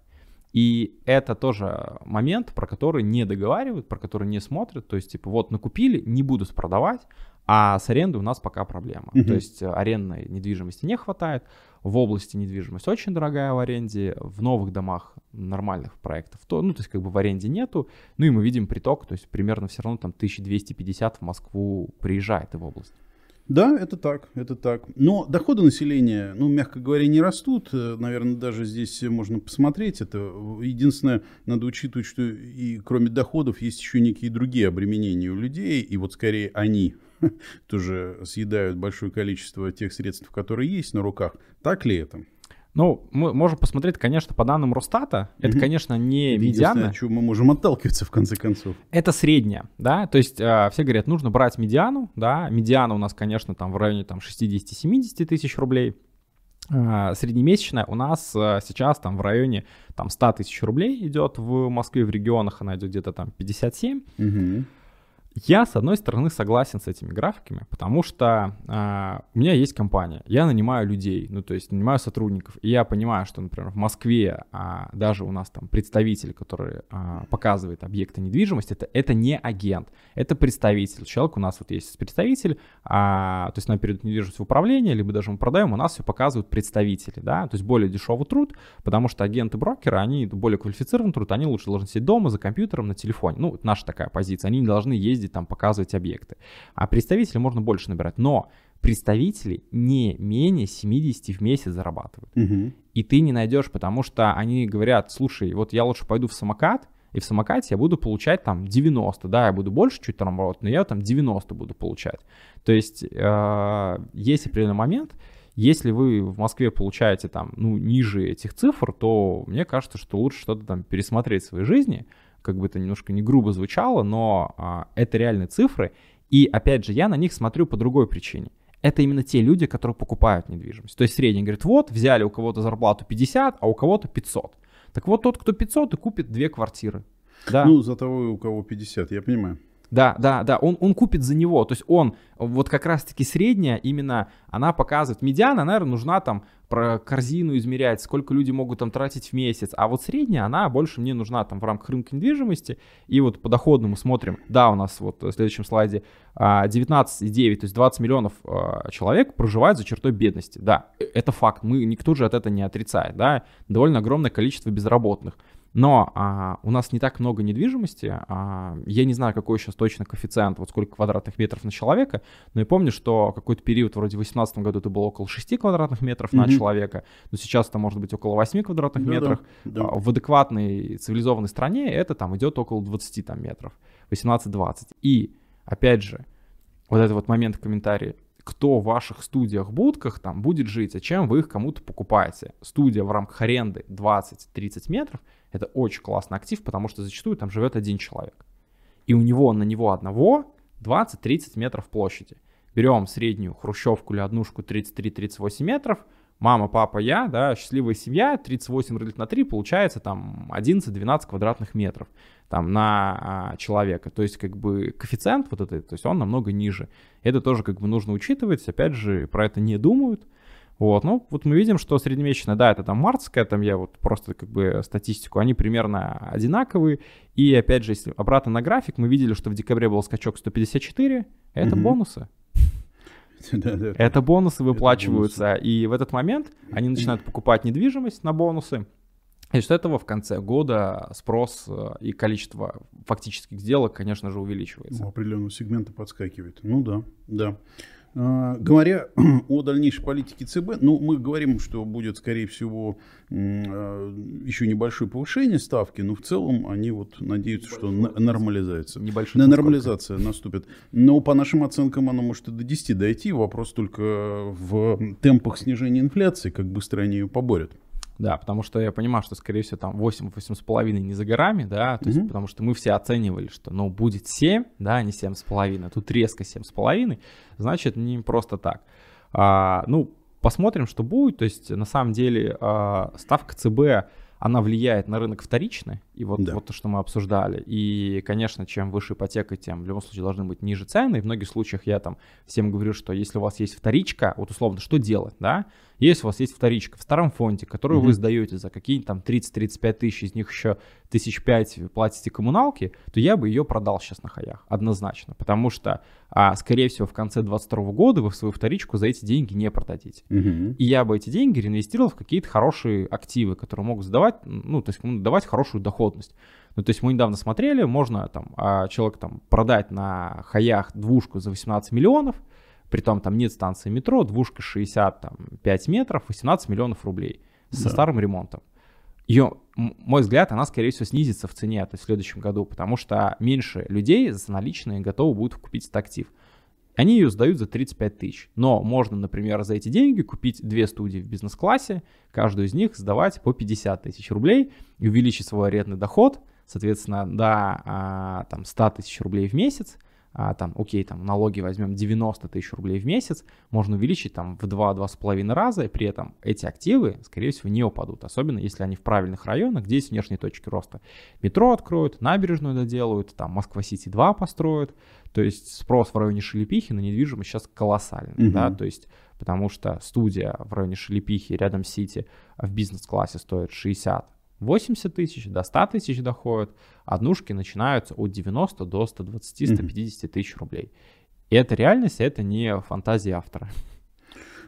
И это тоже момент, про который не договаривают, про который не смотрят. То есть, типа, вот накупили, не буду продавать, а с арендой у нас пока проблема. Угу. То есть арендной недвижимости не хватает. В области недвижимость очень дорогая в аренде. В новых домах нормальных проектов, то, ну, то есть как бы в аренде нету. Ну и мы видим приток, то есть примерно все равно там 1250 в Москву приезжает в область. Да, это так, это так. Но доходы населения, ну, мягко говоря, не растут. Э, Наверное, даже здесь можно посмотреть. Это единственное, надо учитывать, что и кроме доходов есть еще некие другие обременения у людей. И вот скорее они тоже съедают большое количество тех средств, которые есть на руках. Так ли это? Ну, мы можем посмотреть, конечно, по данным Росстата, это, угу. конечно, не это медиана. от чего мы можем отталкиваться, в конце концов. Это средняя, да, то есть э, все говорят, нужно брать медиану, да, медиана у нас, конечно, там в районе там 60-70 тысяч рублей, э, среднемесячная у нас э, сейчас там в районе там 100 тысяч рублей идет в Москве, в регионах она идет где-то там 57. Угу. Я, с одной стороны, согласен с этими графиками, потому что э, у меня есть компания, я нанимаю людей, ну, то есть нанимаю сотрудников, и я понимаю, что, например, в Москве а, даже у нас там представитель, который а, показывает объекты недвижимости, это, это не агент, это представитель. Человек у нас вот есть представитель, а, то есть нам передают недвижимость в управление, либо даже мы продаем, у нас все показывают представители, да, то есть более дешевый труд, потому что агенты-брокеры, они более квалифицированный труд, они лучше должны сидеть дома за компьютером, на телефоне, ну, наша такая позиция, они не должны ездить ездить там показывать объекты. А представителей можно больше набирать. Но представители не менее 70 в месяц зарабатывают. Угу. И ты не найдешь, потому что они говорят, слушай, вот я лучше пойду в самокат, и в самокате я буду получать там 90, да, я буду больше чуть там работать, но я там 90 буду получать. То есть э, есть определенный момент, если вы в Москве получаете там, ну, ниже этих цифр, то мне кажется, что лучше что-то там пересмотреть в своей жизни, как бы это немножко не грубо звучало, но а, это реальные цифры. И опять же, я на них смотрю по другой причине. Это именно те люди, которые покупают недвижимость. То есть средний говорит, вот, взяли у кого-то зарплату 50, а у кого-то 500. Так вот, тот, кто 500, и купит две квартиры. Да. Ну, за того, у кого 50, я понимаю. Да, да, да, он, он купит за него, то есть он, вот как раз-таки средняя, именно она показывает, медиана, наверное, нужна там про корзину измерять, сколько люди могут там тратить в месяц, а вот средняя, она больше мне нужна там в рамках рынка недвижимости, и вот по доходному смотрим, да, у нас вот в следующем слайде 19,9, а, то есть 20 миллионов а, человек проживают за чертой бедности, да, э, это факт, мы, никто же от этого не отрицает, да, довольно огромное количество безработных, но а, у нас не так много недвижимости. А, я не знаю, какой сейчас точно коэффициент, вот сколько квадратных метров на человека, но я помню, что какой-то период, вроде в 2018 году, это было около 6 квадратных метров mm-hmm. на человека, но сейчас это может быть около 8 квадратных да, метров. Да, да. В адекватной цивилизованной стране это там идет около 20 там, метров, 18-20. И, опять же, вот этот вот момент в комментарии, кто в ваших студиях, будках там будет жить, а чем вы их кому-то покупаете. Студия в рамках аренды 20-30 метров — это очень классный актив, потому что зачастую там живет один человек. И у него на него одного 20-30 метров площади. Берем среднюю хрущевку или однушку 33-38 метров, мама, папа, я, да, счастливая семья, 38 разделить на 3, получается там 11-12 квадратных метров там на а, человека. То есть как бы коэффициент вот этот, то есть он намного ниже. Это тоже как бы нужно учитывать, опять же, про это не думают. Вот, ну, вот мы видим, что среднемесячная, да, это там мартская, там я вот просто как бы статистику, они примерно одинаковые. И опять же, если обратно на график, мы видели, что в декабре был скачок 154, это угу. бонусы. Это бонусы выплачиваются, и в этот момент они начинают покупать недвижимость на бонусы. И что этого в конце года спрос э, и количество фактических сделок, конечно же, увеличивается. У определенного сегмента подскакивает. Ну да, да. А, говоря о дальнейшей политике ЦБ, ну, мы говорим, что будет, скорее всего, а, еще небольшое повышение ставки, но в целом они вот надеются, что нормализация. Небольшая нормализация наступит. Но по нашим оценкам она может и до 10 дойти. Вопрос только в темпах снижения инфляции, как быстро они ее поборят. Да, потому что я понимаю, что, скорее всего, там 8-8,5 не за горами, да, то есть, потому что мы все оценивали, что, ну, будет 7, да, а не 7,5, а тут резко 7,5, значит, не просто так. А, ну, посмотрим, что будет, то есть, на самом деле, а, ставка ЦБ она влияет на рынок вторичный, и вот, да. вот то, что мы обсуждали. И, конечно, чем выше ипотека, тем в любом случае должны быть ниже цены. И в многих случаях я там всем говорю, что если у вас есть вторичка, вот условно, что делать, да? Если у вас есть вторичка в старом фонде, которую угу. вы сдаете за какие-то там 30-35 тысяч, из них еще тысяч пять платите коммуналки, то я бы ее продал сейчас на хаях, однозначно. Потому что, а, скорее всего, в конце 2022 года вы свою вторичку за эти деньги не продадите. Угу. И я бы эти деньги реинвестировал в какие-то хорошие активы, которые могут сдавать, ну, то есть давать хорошую доходность. Ну, то есть мы недавно смотрели, можно там а, человек там продать на хаях двушку за 18 миллионов, Притом там нет станции метро, двушка 65 метров, 18 миллионов рублей со да. старым ремонтом. Ее, мой взгляд, она, скорее всего, снизится в цене то есть в следующем году, потому что меньше людей за наличные готовы будут купить этот актив. Они ее сдают за 35 тысяч. Но можно, например, за эти деньги купить две студии в бизнес-классе, каждую из них сдавать по 50 тысяч рублей и увеличить свой арендный доход, соответственно, до а, там, 100 тысяч рублей в месяц, а, там, окей, там налоги возьмем 90 тысяч рублей в месяц, можно увеличить там в 2-2,5 раза, и при этом эти активы, скорее всего, не упадут, особенно если они в правильных районах, где есть внешние точки роста. Метро откроют, набережную доделают, там Москва-Сити 2 построят, то есть спрос в районе Шелепихи на недвижимость сейчас колоссальный, угу. да, то есть потому что студия в районе Шелепихи рядом с Сити в бизнес-классе стоит 60 80 тысяч до 100 тысяч доходят, однушки начинаются от 90 до 120-150 тысяч рублей. И это реальность, это не фантазия автора.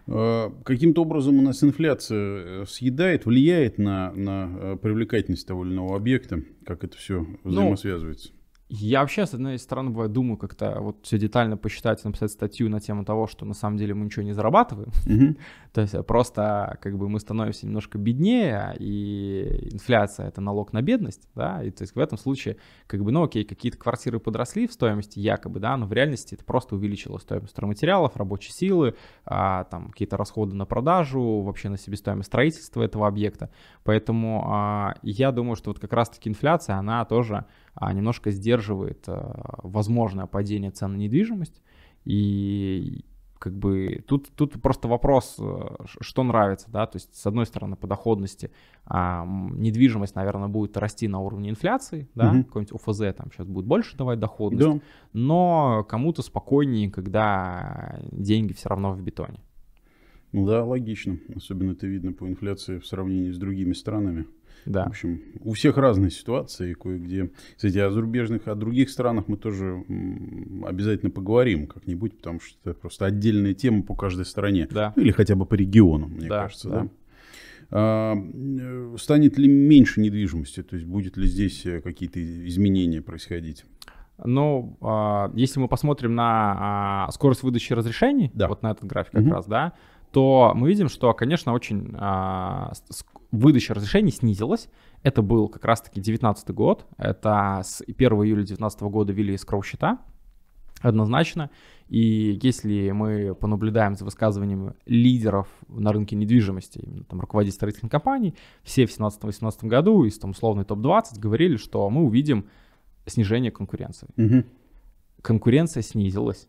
А, каким-то образом у нас инфляция э, съедает, влияет на, на э, привлекательность того или иного объекта, как это все ну, взаимосвязывается? Ну, я вообще, с одной стороны, бывает, думаю как-то вот все детально посчитать, написать статью на тему того, что на самом деле мы ничего не зарабатываем. Mm-hmm. То есть просто как бы мы становимся немножко беднее, и инфляция — это налог на бедность, да, и то есть в этом случае как бы, ну окей, какие-то квартиры подросли в стоимости якобы, да, но в реальности это просто увеличило стоимость стройматериалов, рабочей силы, а, там какие-то расходы на продажу, вообще на себестоимость строительства этого объекта. Поэтому а, я думаю, что вот как раз-таки инфляция, она тоже немножко сдерживает а, возможное падение цен на недвижимость. И как бы тут, тут просто вопрос, э, что нравится, да, то есть с одной стороны по доходности а, недвижимость, наверное, будет расти на уровне инфляции, да, угу. какой-нибудь ОФЗ там сейчас будет больше давать доходность, да. но кому-то спокойнее, когда деньги все равно в бетоне. Ну да, логично, особенно это видно по инфляции в сравнении с другими странами. Да. В общем, у всех разные ситуации, кое-где. Кстати, о зарубежных, о других странах мы тоже обязательно поговорим как-нибудь, потому что это просто отдельная тема по каждой стране. Да. Или хотя бы по региону, мне да, кажется. Да. Да? А, э, станет ли меньше недвижимости? То есть будет ли здесь э, какие-то изменения происходить? Ну, а, если мы посмотрим на а, скорость выдачи разрешений, да. вот на этот график как угу. раз, да, то мы видим, что, конечно, очень а, выдача разрешений снизилась. Это был как раз-таки 2019 год. Это с 1 июля 2019 года ввели скроу счета однозначно. И если мы понаблюдаем за высказываниями лидеров на рынке недвижимости, именно там руководителей строительных компаний, все в 2017-2018 году из там условной топ-20 говорили, что мы увидим снижение конкуренции. Угу. Конкуренция снизилась.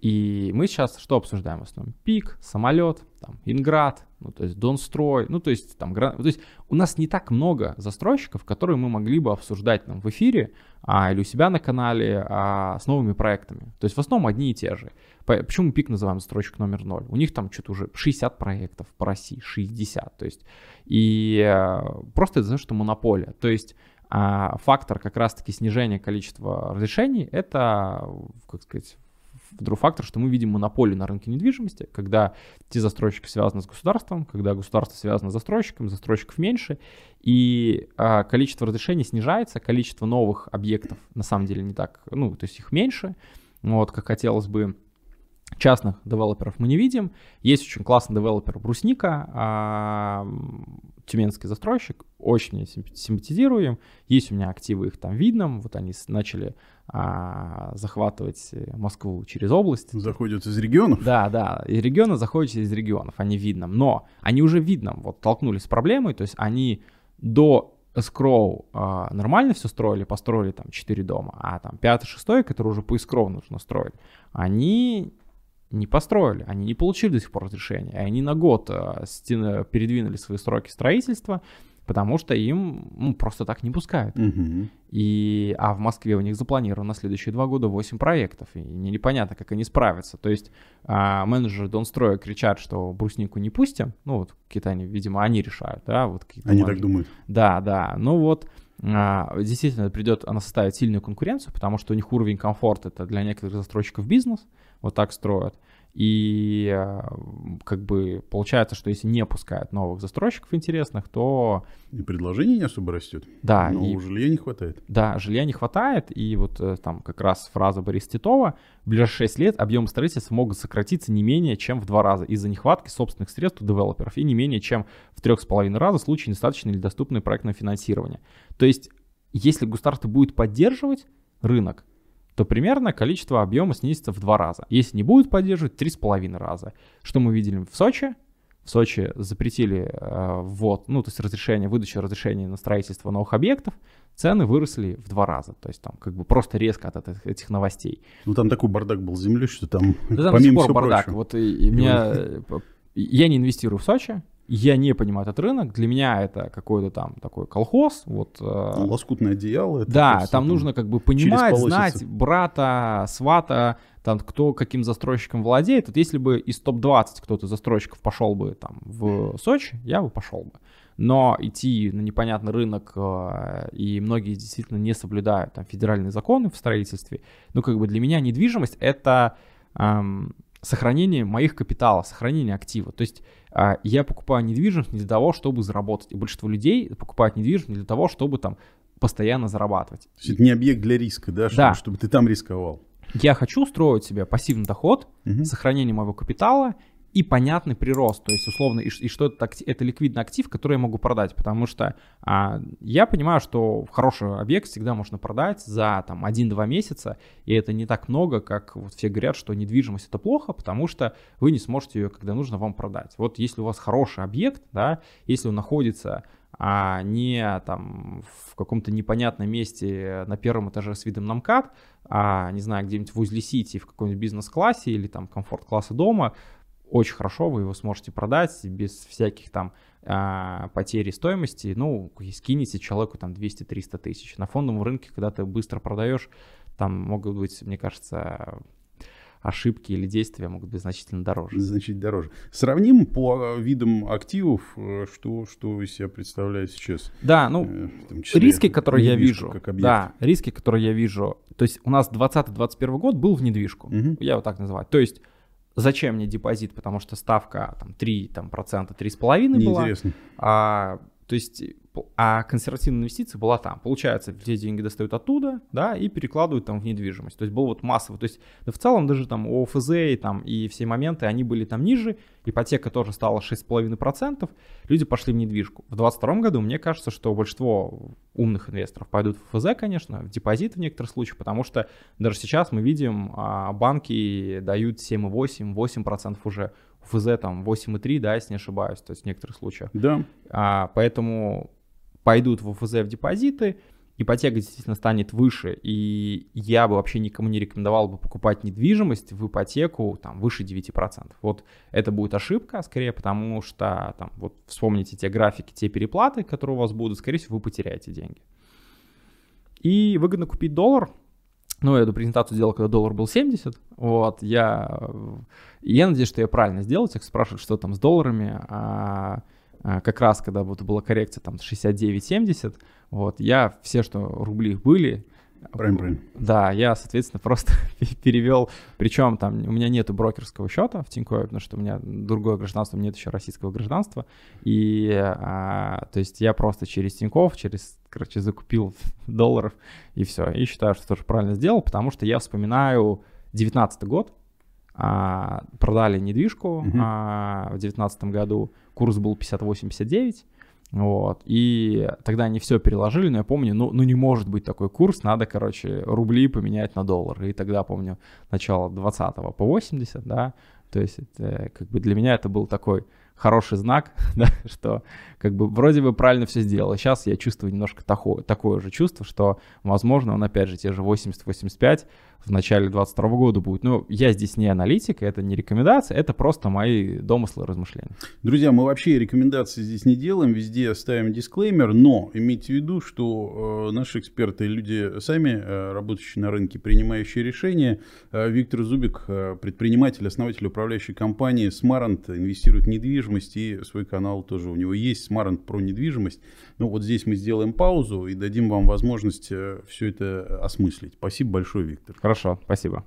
И мы сейчас что обсуждаем в основном? Пик, самолет, там, Инград, ну, то есть Донстрой, ну, то есть там, то есть у нас не так много застройщиков, которые мы могли бы обсуждать там в эфире а, или у себя на канале а, с новыми проектами. То есть в основном одни и те же. Почему пик называем застройщик номер ноль? У них там что-то уже 60 проектов по России, 60, то есть, и а, просто из-за того, что монополия. То есть а фактор как раз-таки снижения количества разрешений — это, как сказать, второй фактор, что мы видим монополию на рынке недвижимости, когда те застройщики связаны с государством, когда государство связано с застройщиком, застройщиков меньше, и а, количество разрешений снижается, количество новых объектов на самом деле не так, ну, то есть их меньше, вот, как хотелось бы, частных девелоперов мы не видим. Есть очень классный девелопер Брусника, а, тюменский застройщик, очень мне симпатизируем. Есть у меня активы их там видно, вот они начали а, захватывать Москву через область. Заходят из регионов? Да, да, из региона заходят из регионов, они видном. Но они уже видном, вот столкнулись с проблемой, то есть они до эскроу а, нормально все строили, построили там 4 дома, а там 5-6, который уже по эскроу нужно строить, они не построили, они не получили до сих пор разрешения, и они на год стены, передвинули свои сроки строительства, потому что им ну, просто так не пускают. Угу. И, а в Москве у них запланировано на следующие два года 8 проектов, и непонятно, как они справятся. То есть а, менеджеры Донстроя кричат, что бруснику не пустим, ну вот Китай, видимо, они решают, да, вот Они менеджеры. так думают. Да, да, ну вот а, действительно придет, она составит сильную конкуренцию, потому что у них уровень комфорта это для некоторых застройщиков бизнес, вот так строят. И э, как бы получается, что если не пускают новых застройщиков интересных, то... И предложений не особо растет. Да. Но и... жилья не хватает. Да, жилья не хватает. И вот э, там как раз фраза Бориса Титова. В ближайшие 6 лет объем строительства могут сократиться не менее чем в два раза из-за нехватки собственных средств у девелоперов и не менее чем в трех с половиной раза в случае недостаточного или доступного проектного финансирования. То есть, если государство будет поддерживать рынок, то примерно количество объема снизится в два раза. Если не будет поддерживать, три с половиной раза. Что мы видели в Сочи? В Сочи запретили э, ввод, ну, то есть разрешение, выдачу разрешения на строительство новых объектов, цены выросли в два раза. То есть там как бы просто резко от этих, этих новостей. Ну, там такой бардак был с землей, что там, да, там помимо пор бардак. Прочего. Вот и, и меня, э, я не инвестирую в Сочи, я не понимаю этот рынок. Для меня это какой-то там такой колхоз. Вот, э, ну, Лоскутное одеяло. Это да, там нужно как бы понимать, знать брата, свата, там кто каким застройщиком владеет. Вот если бы из топ-20 кто-то застройщиков пошел бы там в Сочи, я бы пошел бы. Но идти на непонятный рынок, э, и многие действительно не соблюдают там федеральные законы в строительстве, ну как бы для меня недвижимость это эм, сохранение моих капиталов, сохранение актива. То есть я покупаю недвижимость не для того, чтобы заработать. И большинство людей покупают недвижимость не для того, чтобы там постоянно зарабатывать. То есть это не объект для риска, да, чтобы, да. чтобы ты там рисковал. Я хочу устроить себе пассивный доход, угу. сохранение моего капитала и понятный прирост, то есть условно, и, и что это, это ликвидный актив, который я могу продать, потому что а, я понимаю, что хороший объект всегда можно продать за там 1-2 месяца, и это не так много, как вот все говорят, что недвижимость это плохо, потому что вы не сможете ее, когда нужно, вам продать. Вот если у вас хороший объект, да, если он находится а не там в каком-то непонятном месте на первом этаже с видом на МКАД, а, не знаю, где-нибудь в узле Сити в каком-нибудь бизнес-классе или там комфорт-класса дома, очень хорошо, вы его сможете продать без всяких там а, потери стоимости, ну, скинете человеку там 200-300 тысяч. На фондовом рынке, когда ты быстро продаешь, там могут быть, мне кажется, ошибки или действия могут быть значительно дороже. Значительно дороже. Сравним по видам активов, э, что, что из себя представляет сейчас. Да, ну, э, риски, которые я вижу. Да, риски, которые я вижу. То есть у нас 2020-2021 год был в недвижку. Угу. Я его так называю. То есть Зачем мне депозит? Потому что ставка там 3 там, процента, 3,5 была. А, то есть а консервативная инвестиция была там. Получается, все деньги достают оттуда, да, и перекладывают там в недвижимость. То есть был вот массовый. То есть да, в целом даже там ОФЗ и, там, и все моменты, они были там ниже. Ипотека тоже стала 6,5%. Люди пошли в недвижку. В 2022 году мне кажется, что большинство умных инвесторов пойдут в ФЗ, конечно, в депозит в некоторых случаях, потому что даже сейчас мы видим, а, банки дают 7,8, 8% уже ФЗ там 8,3, да, если не ошибаюсь, то есть в некоторых случаях. Да. А, поэтому пойдут в ФЗ в депозиты, ипотека действительно станет выше, и я бы вообще никому не рекомендовал бы покупать недвижимость в ипотеку там выше 9%. Вот это будет ошибка скорее, потому что там вот вспомните те графики, те переплаты, которые у вас будут, скорее всего, вы потеряете деньги. И выгодно купить доллар, ну, я эту презентацию делал, когда доллар был 70. Вот, я, я надеюсь, что я правильно сделал. Тех спрашивают, что там с долларами. А, а, как раз, когда вот была коррекция там 69-70, вот, я все, что рубли были, Правильно, правильно. Да, я, соответственно, просто перевел, причем там у меня нету брокерского счета в Тинькове, потому что у меня другое гражданство, нет еще российского гражданства, и, а, то есть я просто через Тиньков, через, короче, закупил долларов, и все, и считаю, что тоже правильно сделал, потому что я вспоминаю 19 год, а, продали недвижку угу. а, в 2019 году, курс был 58-59, вот, и тогда они все переложили, но я помню, ну, ну не может быть такой курс, надо, короче, рубли поменять на доллары, и тогда, помню, начало 20 по 80, да, то есть это, как бы для меня это был такой хороший знак, да, что как бы вроде бы правильно все сделал. Сейчас я чувствую немножко такое, такое же чувство, что, возможно, он опять же те же 80-85 в начале 22 года будет. Но я здесь не аналитик, это не рекомендация, это просто мои домыслы, размышления. Друзья, мы вообще рекомендации здесь не делаем, везде ставим дисклеймер, но имейте в виду, что э, наши эксперты, люди сами, э, работающие на рынке, принимающие решения, э, Виктор Зубик, э, предприниматель, основатель управляющей компании Смарант, инвестирует в недвижимость и свой канал тоже у него есть, Смарант про недвижимость. Ну вот здесь мы сделаем паузу и дадим вам возможность э, все это осмыслить. Спасибо большое, Виктор. Хорошо, спасибо.